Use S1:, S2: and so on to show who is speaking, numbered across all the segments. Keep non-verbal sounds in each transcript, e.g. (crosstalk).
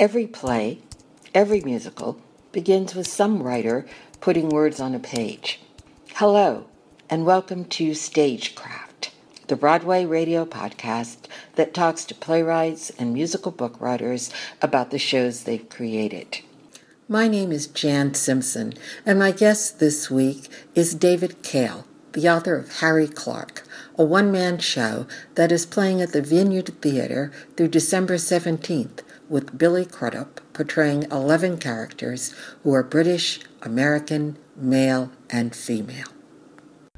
S1: Every play, every musical begins with some writer putting words on a page. Hello, and welcome to Stagecraft, the Broadway radio podcast that talks to playwrights and musical book writers about the shows they've created. My name is Jan Simpson, and my guest this week is David Cale, the author of Harry Clarke, a one man show that is playing at the Vineyard Theatre through December 17th with Billy Crudup portraying 11 characters who are British, American, male, and female.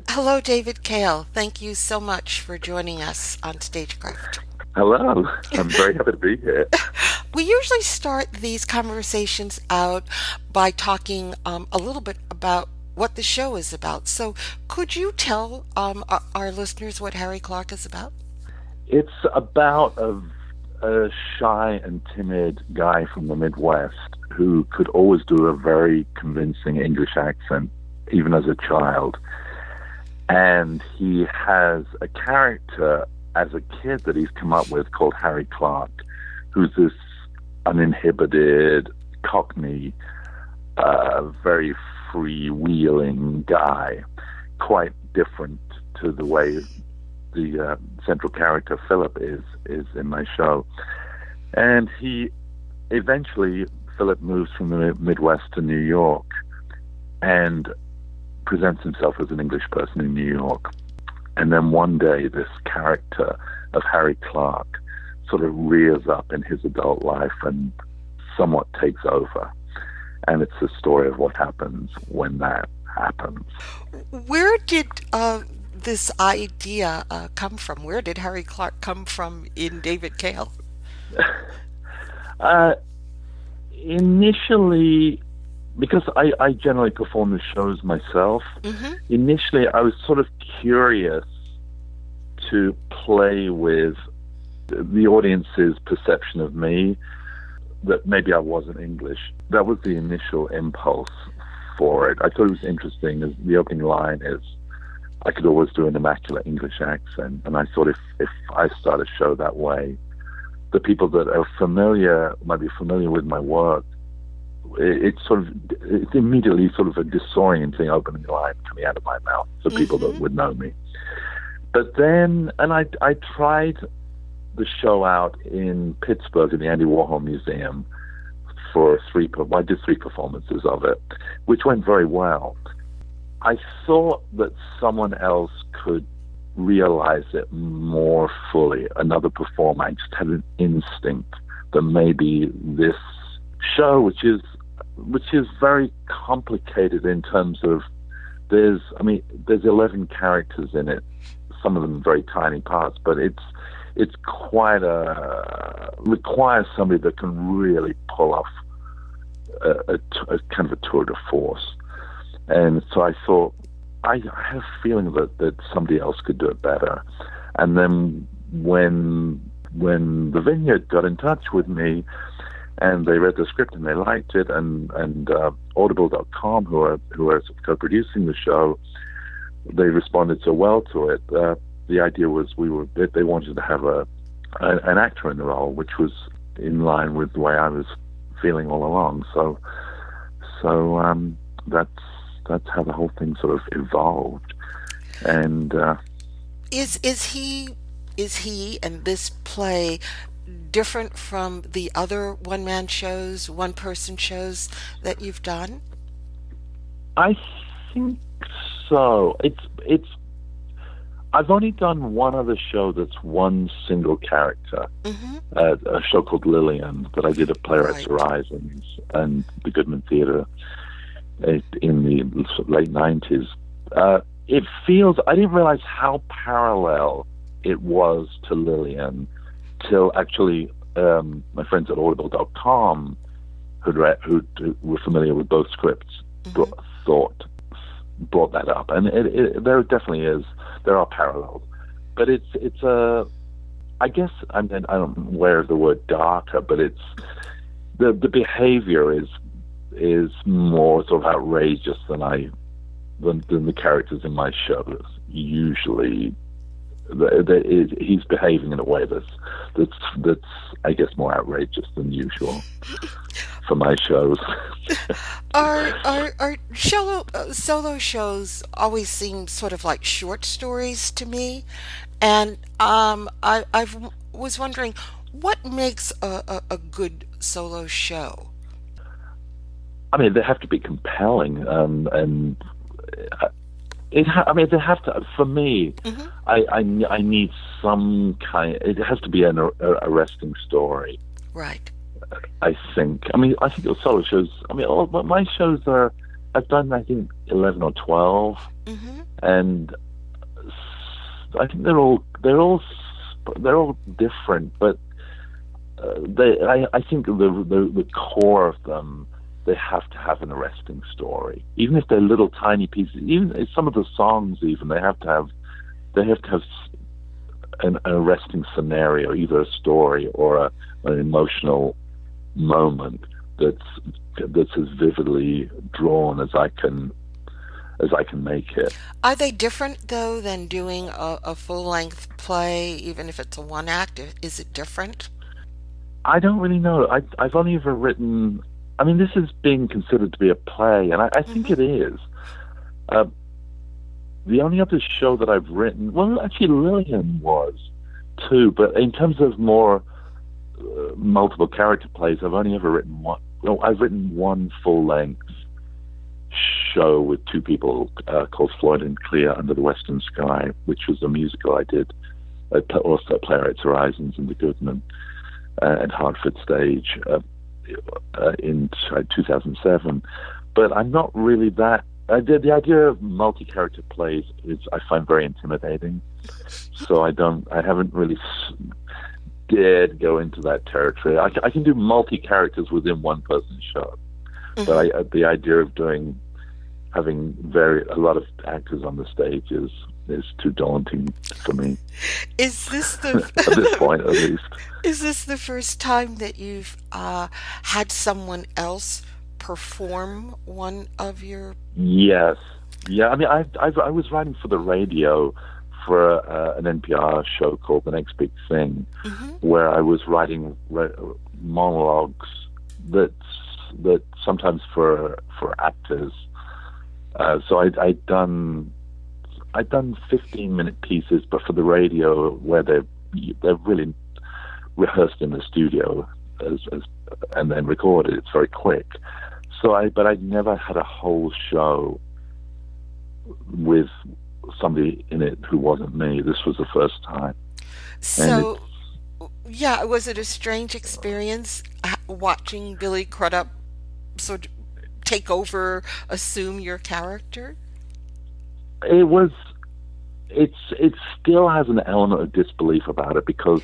S1: Hello, David Cale. Thank you so much for joining us on Stagecraft.
S2: Hello. I'm very happy to be here. (laughs)
S1: we usually start these conversations out by talking um, a little bit about what the show is about. So, could you tell um, our, our, listeners what Harry Clarke is about?
S2: It's about a, a shy and timid guy from the Midwest who could always do a very convincing English accent, even as a child. And he has a character as a kid that he's come up with called Harry Clarke, who's this uninhibited Cockney, uh, very freewheeling guy, quite different to the way the uh, central character Philip is is in my show. And he eventually Philip moves from the Midwest to New York and presents himself as an English person in New York. And then one day, this character of Harry Clarke sort of rears up in his adult life and somewhat takes over and it's the story of what happens when that happens.
S1: Where did uh, this idea uh, come from? Where did Harry Clarke come from in David Cale? (laughs)
S2: uh, initially, because I, I, generally perform the shows myself, mm-hmm. initially I was sort of curious to play with the audience's perception of me that maybe I wasn't English. That was the initial impulse for it. I thought it was interesting. As the opening line is, I could always do an immaculate English accent, and I thought if if I start a show that way, the people that are familiar might be familiar with my work. It, it's sort of it's immediately sort of a disorienting opening line coming out of my mouth for mm-hmm. people that mm-hmm. would know me. But then, and I I tried the show out in Pittsburgh in the Andy Warhol Museum for three. I did three performances of it, which went very well. I thought that someone else could realize it more fully. Another performer. I just had an instinct that maybe this show, which is which is very complicated in terms of there's I mean there's 11 characters in it, some of them very tiny parts, but it's it's quite a requires somebody that can really pull off a, a, a kind of a tour de force. And so I thought, I, have a feeling that, that somebody else could do it better. And then when when the Vineyard got in touch with me, and they read the script and they liked it, and and uh, Audible.com, who are who are co-producing the show, they responded so well to it. Uh, the idea was we were they wanted to have a, a an actor in the role, which was in line with the way I was feeling all along. So so um, that's that's how the whole thing sort of evolved. And uh,
S1: is is he is he and this play different from the other one man shows, one person shows that you've done?
S2: I think so. It's it's I've only done one other show that's one single character, mm-hmm. uh, a show called Lillian that I did at Playwrights right. Horizons and the Goodman Theatre in the late 90s. Uh, it feels, I didn't realize how parallel it was to Lillian till actually um, my friends at audible.com who'd read, who were familiar with both scripts mm-hmm. thought brought that up, and it, it, there definitely is there are parallels, but it's it's a I guess I mean I don't wear the word darker, but it's the the behavior is is more sort of outrageous than I than, than the characters in my shows usually that, that is, he's behaving in a way that's that's that's I guess more outrageous than usual (laughs) for my shows.
S1: our our our solo uh, solo shows always seem sort of like short stories to me, and um, I I was wondering what makes a, a, a good solo show.
S2: I mean, they have to be compelling, um, and uh, it. Ha- I mean, they have to. For me, mm-hmm. I, I, I need some kind. It has to be an arresting story.
S1: Right.
S2: I think. I mean, I think the solo shows. I mean, all my shows are. I've done, I think, eleven or 12 mm-hmm. and I think they're all they're all they're all different, but uh, they. I, I think the, the the core of them they have to have an arresting story, even if they're little tiny pieces. Even some of the songs, even they have to have, they have to have an, an arresting scenario, either a story or a, an emotional moment that's that's as vividly drawn as I can as I can make it.
S1: Are they different though than doing a, a full length play, even if it's a one act? Is it different?
S2: I don't really know. I, I've only ever written I mean, this is being considered to be a play, and I, I think mm-hmm. it is. Uh, the only other show that I've written, well, actually, Lillian was too, but in terms of more uh, multiple character plays, I've only ever written one. Well, I've written one full length show with two people uh, called Floyd and Clea Under the Western Sky, which was a musical I did at also Playwrights Horizons and the Goodman uh, at Hartford Stage. Uh, uh, in 2007. But I'm not really that. Uh, the, the idea of multi-character plays is I find very intimidating. (laughs) So I don't. I haven't really dared go into that territory. I, I can do multi-characters within one person's show, mm-hmm. but I, uh, the idea of doing having very a lot of actors on the stage is is too daunting for me.
S1: Is this the (laughs)
S2: at this point at least?
S1: Is this the first time that you've uh, had someone else perform one of your?
S2: Yes, yeah. I mean, I I, I was writing for the radio for uh, an NPR show called The Next Big Thing, mm-hmm. where I was writing re- monologues that that sometimes for for actors. Uh, so I, I'd done I'd done 15 minute pieces, but for the radio, where they're they're really rehearsed in the studio as, as, and then recorded. It's very quick. So I, but I'd never had a whole show with somebody in it who wasn't me. This was the first time.
S1: So, yeah, was it a strange experience uh, watching Billy Crudup sort of take over, assume your character?
S2: It was it's it still has an element of disbelief about it because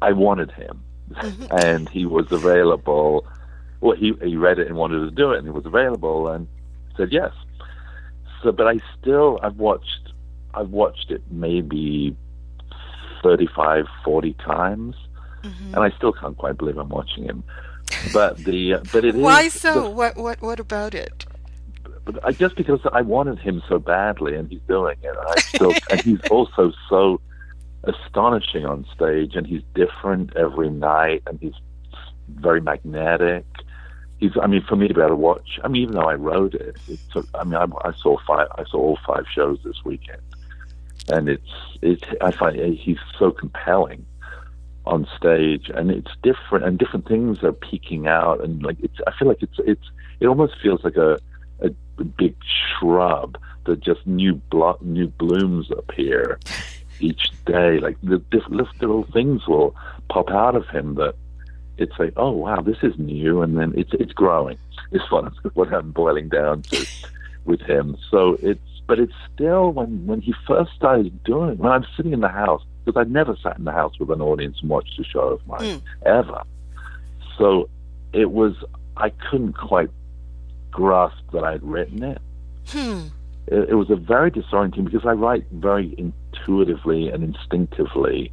S2: I wanted him mm-hmm. (laughs) and he was available. Well, he he read it and wanted to do it, and he was available and said yes. So, but I still I've watched I've watched it maybe 35, 40 times, mm-hmm. and I still can't quite believe I'm watching him. But the but it
S1: why
S2: is,
S1: so? The, what what what about it?
S2: But I, just because I wanted him so badly, and he's doing it, I still, and he's (laughs) also so astonishing on stage, and he's different every night, and he's very magnetic. He's, I mean, for me to be able to watch, I mean, even though I wrote it, it took, I mean, I, I saw five, I saw all five shows this weekend, and it's, it's, I find eh, he's so compelling on stage, and it's different, and different things are peeking out, and like it's, I feel like it's, it's, it almost feels like a a big shrub that just new blo- new blooms appear each day. Like the different little things will pop out of him that it's like, oh wow, this is new, and then it's it's growing. It's what what I'm boiling down to (laughs) with him. So it's but it's still when when he first started doing when I'm sitting in the house because I'd never sat in the house with an audience and watched a show of mine mm. ever. So it was I couldn't quite grasp that I'd written it. Hmm. It, it was a very disorienting because I write very intuitively and instinctively,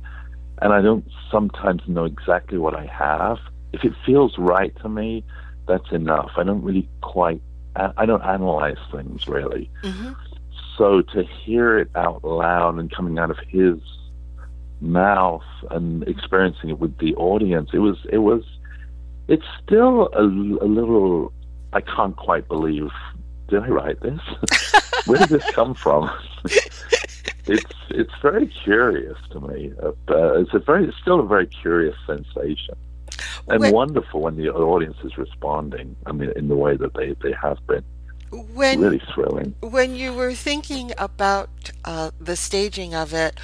S2: and I don't sometimes know exactly what I have. If it feels right to me, that's enough. I don't really quite. I don't analyze things really. Mm-hmm. so to hear it out loud and coming out of his mouth and experiencing it with the audience, it was it was it's still a, a little. I can't quite believe. Did I write this? (laughs) Where did this come from? (laughs) it's it's very curious to me. Uh, it's a very it's still a very curious sensation, and when, wonderful when the audience is responding. I mean, in the way that they they have been. When really thrilling.
S1: When you were thinking about uh, the staging of it,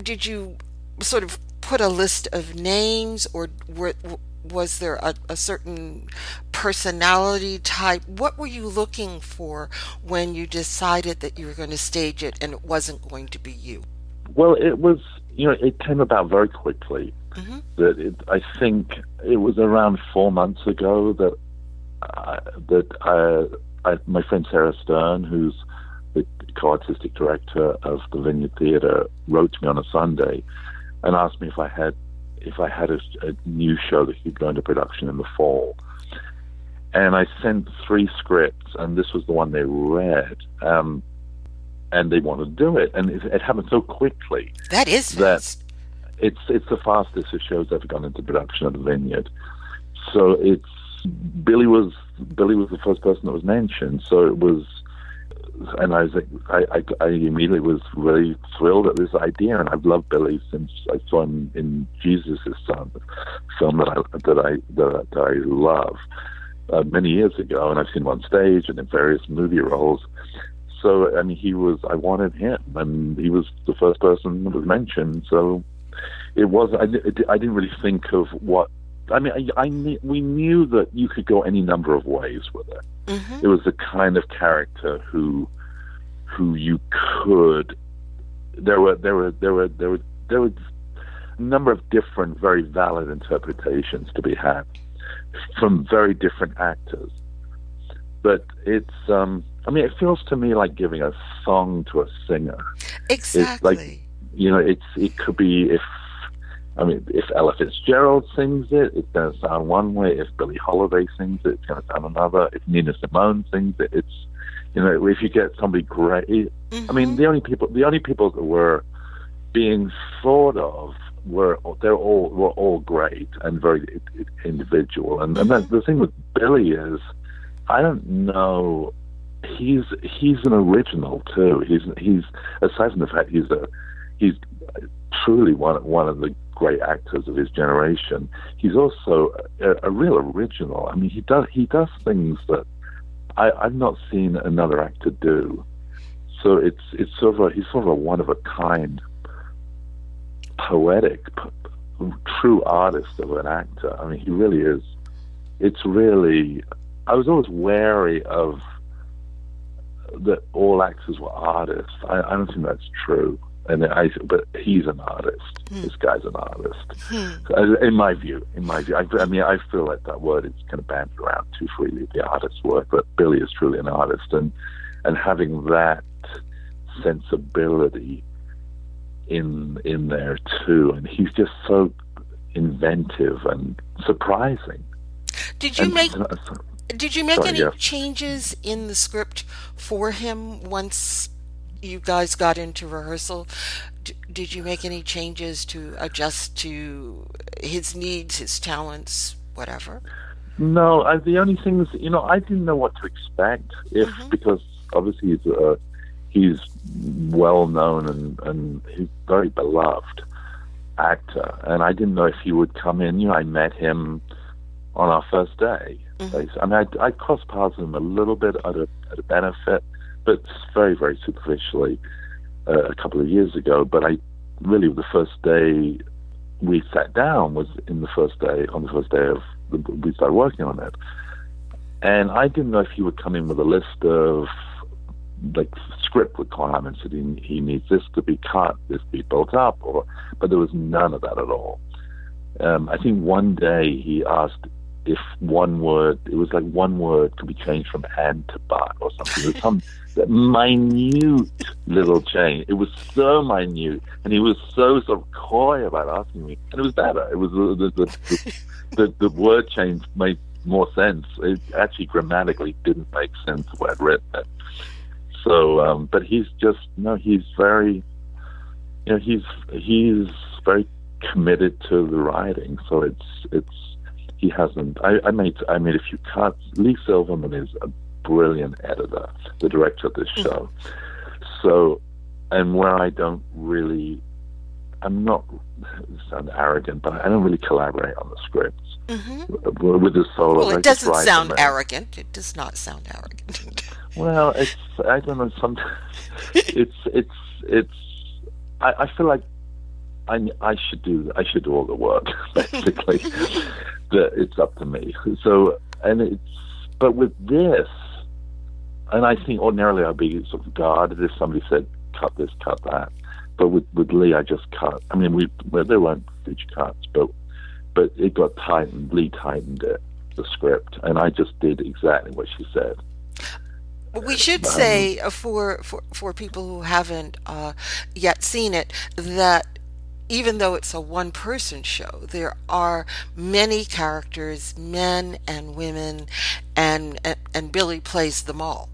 S1: did you sort of put a list of names, or were, was there a, a, certain personality type? What were you looking for when you decided that you were going to stage it and it wasn't going to be you?
S2: Well, it was, you know, it came about very quickly. Mm-hmm. That it, I think it was around four months ago that uh, that I, I, my friend Sarah Stern, who's the co-artistic director of the Vineyard Theatre, wrote to me on a Sunday and asked me if I had if I had a, a new show that could go into production in the fall. And I sent three scripts, and this was the one they read. Um, and they wanted to do it, and it, it happened so quickly.
S1: That is fast.
S2: That it's it's the fastest a show's ever gone into production at the Vineyard. So it's Billy was Billy was the first person that was mentioned. So it was and I was like, I, I, I, immediately was really thrilled at this idea, and I've loved Billy since I saw him in Jesus' Son, film that I that I that, that I love uh, many years ago, and I've seen him on stage and in various movie roles. So I mean, he was I wanted him, and he was the first person that was mentioned. So it was I, I didn't really think of what I mean, I, I, we knew that you could go any number of ways with it. Mm-hmm. It was the kind of character who, who you could. There were there were there were there were there were a number of different, very valid interpretations to be had from very different actors. But it's, um, I mean, it feels to me like giving a song to a singer.
S1: Exactly.
S2: It's like, you know, it's it could be if I mean, if Ella Fitzgerald sings it, it's going to sound one way. If Billie Holiday sings it, it's going to sound another. If Nina Simone sings it, it's you know, if you get somebody great. Mm-hmm. I mean, mm-hmm. the only people, the only people that were being thought of were they're all were all great and very individual. And, mm-hmm. and the thing with Billy is, I don't know. He's he's an original too. He's he's aside from the fact he's a he's truly one one of the great actors of his generation. He's also a, a real original. I mean, he does he does things that I, I've not seen another actor do. So it's it's sort of a, he's sort of a one of a kind, poetic, p- true artist of an actor. I mean, he really is. It's really. I was always wary of that all actors were artists. I, I don't think that's true and I, but he's an artist. Hmm. This guy's an artist. Hmm. In my view, in my view, I, I, mean, I feel like that word is kind of bandied around too freely. The artist's work, but Billy is truly an artist, and and having that sensibility in in there too, and he's just so inventive and surprising.
S1: Did you and, make? Uh, did you make sorry, any yeah. changes in the script for him once you guys got into rehearsal, D- did you make any changes to adjust to his needs, his talents, whatever?
S2: No, I, the only things you know, I didn't know what to expect if mm-hmm. because obviously he's uh, he's well known and and he's very beloved actor, and I didn't know if he would come in. You know, I met him on our first day. Mm-hmm. I mean, I, I crossed paths with him a little bit at a at a benefit but very, very superficially uh, a couple of years ago. But I really, the first day we sat down was in the first day, on the first day of, the, we started working on it. And I didn't know if he would come in with a list of like script requirements that he, he needs this to be cut, this to be built up, or but there was none of that at all. Um, I think one day he asked if one word, it was like one word could be changed from and to but or something. Some minute little change. It was so minute, and he was so sort of coy about asking me, and it was better. It was the the, the, the, the word change made more sense. It actually grammatically didn't make sense the way I'd written it. So, um, but he's just no, he's very, you know, he's he's very committed to the writing. So it's it's he hasn't. I, I made I made a few cuts. Leigh Silverman is a brilliant editor, the director of this mm-hmm. show. So, and where I don't really, I'm not sound arrogant, but I don't really collaborate on the scripts mm-hmm. with the solo.
S1: Well, it doesn't sound arrogant. It does not sound arrogant. (laughs)
S2: well, it's I don't know. Sometimes (laughs) it's it's it's. I, I feel like I, I should do I should do all the work (laughs) basically. (laughs) that it's up to me. So and it's but with this, and I think ordinarily I'd be sort of guarded if somebody said cut this, cut that. But with with Leigh, I just cut. I mean, we well, there weren't huge cuts, but but it got tightened. Leigh tightened it, the script, and I just did exactly what she said.
S1: We should um, say uh, for, for for people who haven't uh, yet seen it that even though it's a one person show, there are many characters, men and women, and, and, and Billy plays them all.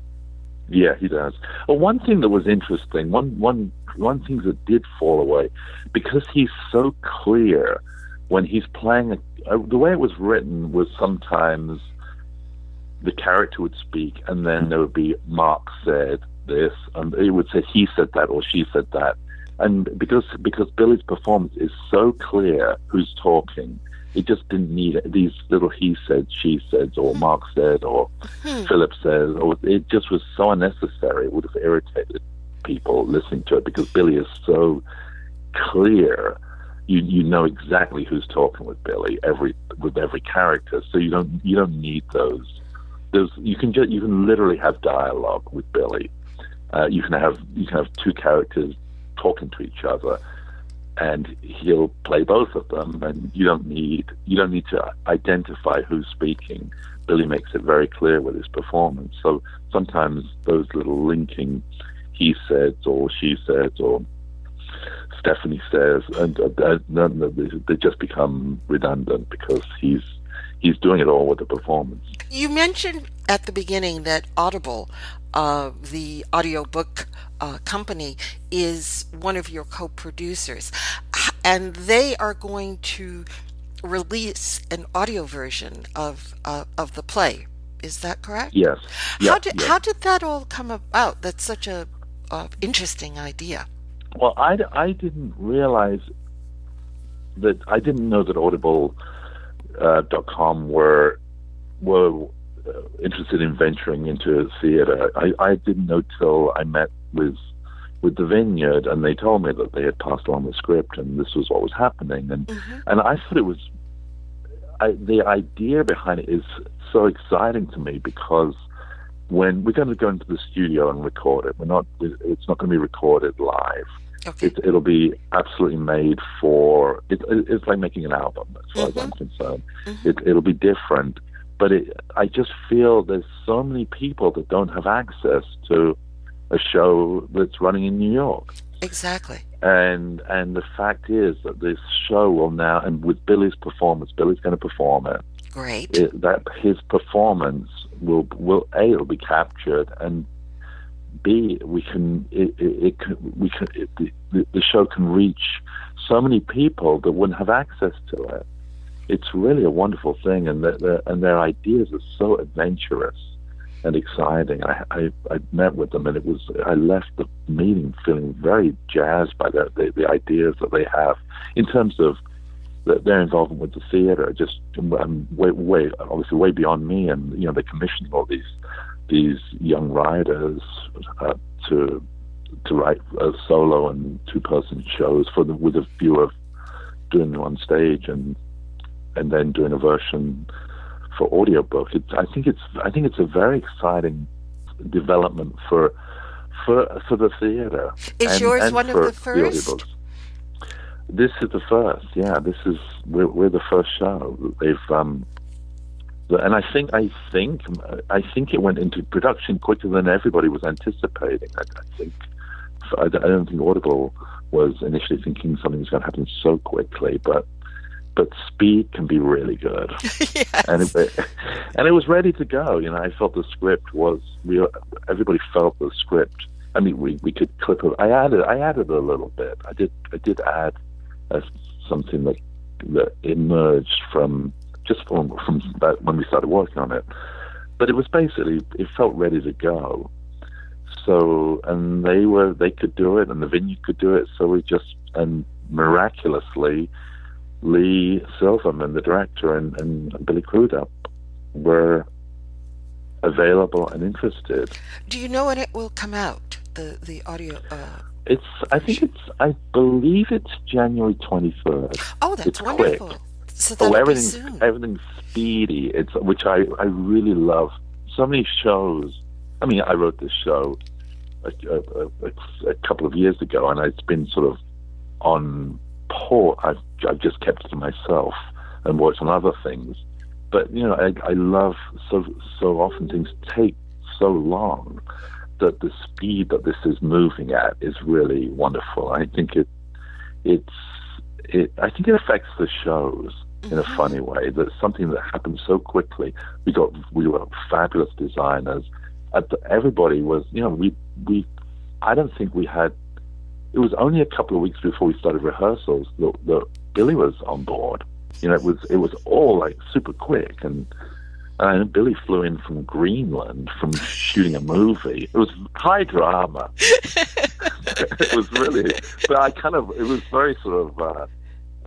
S2: Yeah, he does. Well, one thing that was interesting, one one one thing that did fall away, because he's so clear when he's playing. A, uh, the way it was written was sometimes the character would speak, and then there would be Mark said this, and it would say he said that or she said that, and because because Billy's performance is so clear who's talking, it just didn't need these little he said, she said, or hmm. Mark said, or hmm. Philip said, or it just was so unnecessary. It would have irritated people listening to it because Billy is so clear. You you know exactly who's talking with Billy every with every character, so you don't you don't need those. Those you can just you can literally have dialogue with Billy. Uh, you can have you can have two characters talking to each other, and he'll play both of them. And you don't need you don't need to identify who's speaking. Billy makes it very clear with his performance. So sometimes those little linking he says or she says or Stephanie says, and they just become redundant because he's he's doing it all with the performance.
S1: You mentioned at the beginning that Audible, uh, the audiobook uh, company, is one of your co producers, and they are going to release an audio version of, uh, of the play. Is that correct?
S2: Yes.
S1: How did yes. how did that all come about? That's such a interesting idea.
S2: Well, I, I didn't realize that I didn't know that Audible.com uh, .com were were uh, interested in venturing into theater. I, I didn't know till I met with with the Vineyard, and they told me that they had passed along the script, and this was what was happening. And mm-hmm. and I thought it was I, the idea behind it is so exciting to me because when we're going to go into the studio and record it, we're not. It's not going to be recorded live. Okay. It, will be absolutely made for. It, it's like making an album, as far mm-hmm. as I'm mm-hmm. concerned. Mm-hmm. It, it'll be different, but it, I just feel there's so many people that don't have access to a show that's running in New York.
S1: Exactly.
S2: And and the fact is that this show will now, and with Billy's performance, Billy's going to perform it.
S1: Great.
S2: It, that his performance will will a it'll be captured and b we can it, it, it can, we can it, the, the show can reach so many people that wouldn't have access to it. It's really a wonderful thing, and their, and their ideas are so adventurous and exciting. I, I, I met with them, and it was I left the meeting feeling very jazzed by the, the, the ideas that they have in terms of their involvement with the theater. Just um, way, way obviously way beyond me, and you know they commissioned all these these young writers uh, to to write a solo and two person shows for the with a view of doing them on stage and and then doing a version for audiobook. It's, I think it's I think it's a very exciting development for for for the theater.
S1: Is and, yours and one of the first? The
S2: this is the first. Yeah, this is we're, we're the first show. They've um, and I think I think I think it went into production quicker than everybody was anticipating. I, I think I, don't think Audible was initially thinking something was going to happen so quickly, but but speed can be really good. (laughs)
S1: yes.
S2: And it, and it was ready to go. You know, I felt the script was real. Everybody felt the script. I mean, we, we could clip it. I added I added a little bit. I did I did add a, something that that emerged from just from from when we started working on it. But it was basically it felt ready to go. So and they were they could do it and the vineyard could do it. So we just and miraculously Leigh Silverman, the director, and, and Billy Crudup were available and interested.
S1: Do you know when it will come out? The the audio. Uh,
S2: it's. I think it's. I believe it's January twenty first.
S1: Oh, that's
S2: it's
S1: wonderful.
S2: Quick.
S1: So
S2: oh,
S1: everything's
S2: everything's speedy. It's which I I really love. So many shows. I mean, I wrote this show a, a, a, a couple of years ago, and it's been sort of on I've I've just kept it to myself and worked on other things. But you know, I, I love so so often things take so long that the speed that this is moving at is really wonderful. I think it it's it I think it affects the shows in a
S1: Mm-hmm.
S2: funny way. That's something that happened so quickly. We got we were fabulous designers. The, everybody was you know we we I don't think we had. It was only a couple of weeks before we started rehearsals that, that Billy was on board. You know, it was it was all like super quick, and and Billy flew in from Greenland from shooting a movie. It was high drama. (laughs) it was really, but I kind of it was very sort of. Uh,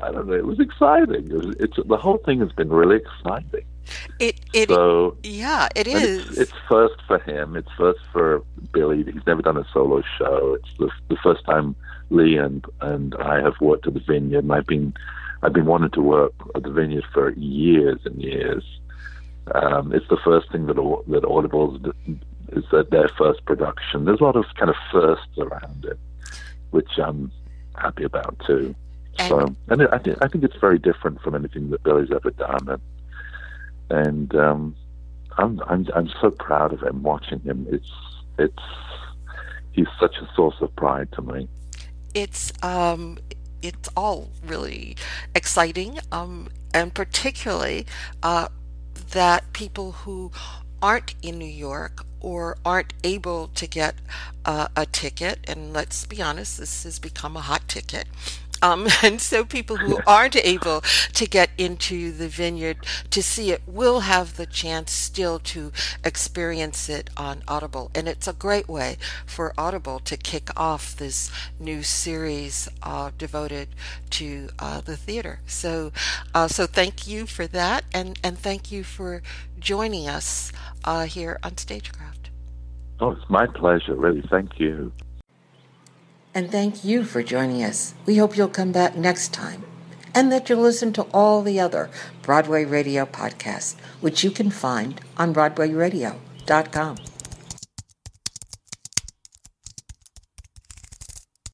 S2: I don't know. It was exciting. It was, it's the whole thing has been really exciting.
S1: It it
S2: So
S1: yeah it
S2: and
S1: is.
S2: It's, it's first for him. It's first for Billy. He's never done a solo show. It's the, the first time Leigh and and I have worked at the Vineyard, and I've been I've been wanting to work at the Vineyard for years and years. Um, it's the first thing that that Audible is that their first production. There's a lot of kind of firsts around it, which I'm happy about too. So, and I think I think it's very different from anything that Billy's ever done, and and um, I'm I'm I'm so proud of him. Watching him, it's it's he's such a source of pride to me.
S1: it's um it's all really exciting um and particularly uh that people who aren't in New York or aren't able to get uh, a ticket and let's be honest this has become a hot ticket um, (laughs) and so people who aren't able to get into the vineyard to see it will have the chance still to experience it on Audible. And it's a great way for Audible to kick off this new series uh, devoted to uh, the theater. So, uh, so thank you for that, and and thank you for joining us uh, here on Stagecraft.
S2: Oh, it's my pleasure. Really, thank you.
S1: And thank you for joining us. We hope you'll come back next time and that you'll listen to all the other Broadway Radio podcasts, which you can find on BroadwayRadio.com.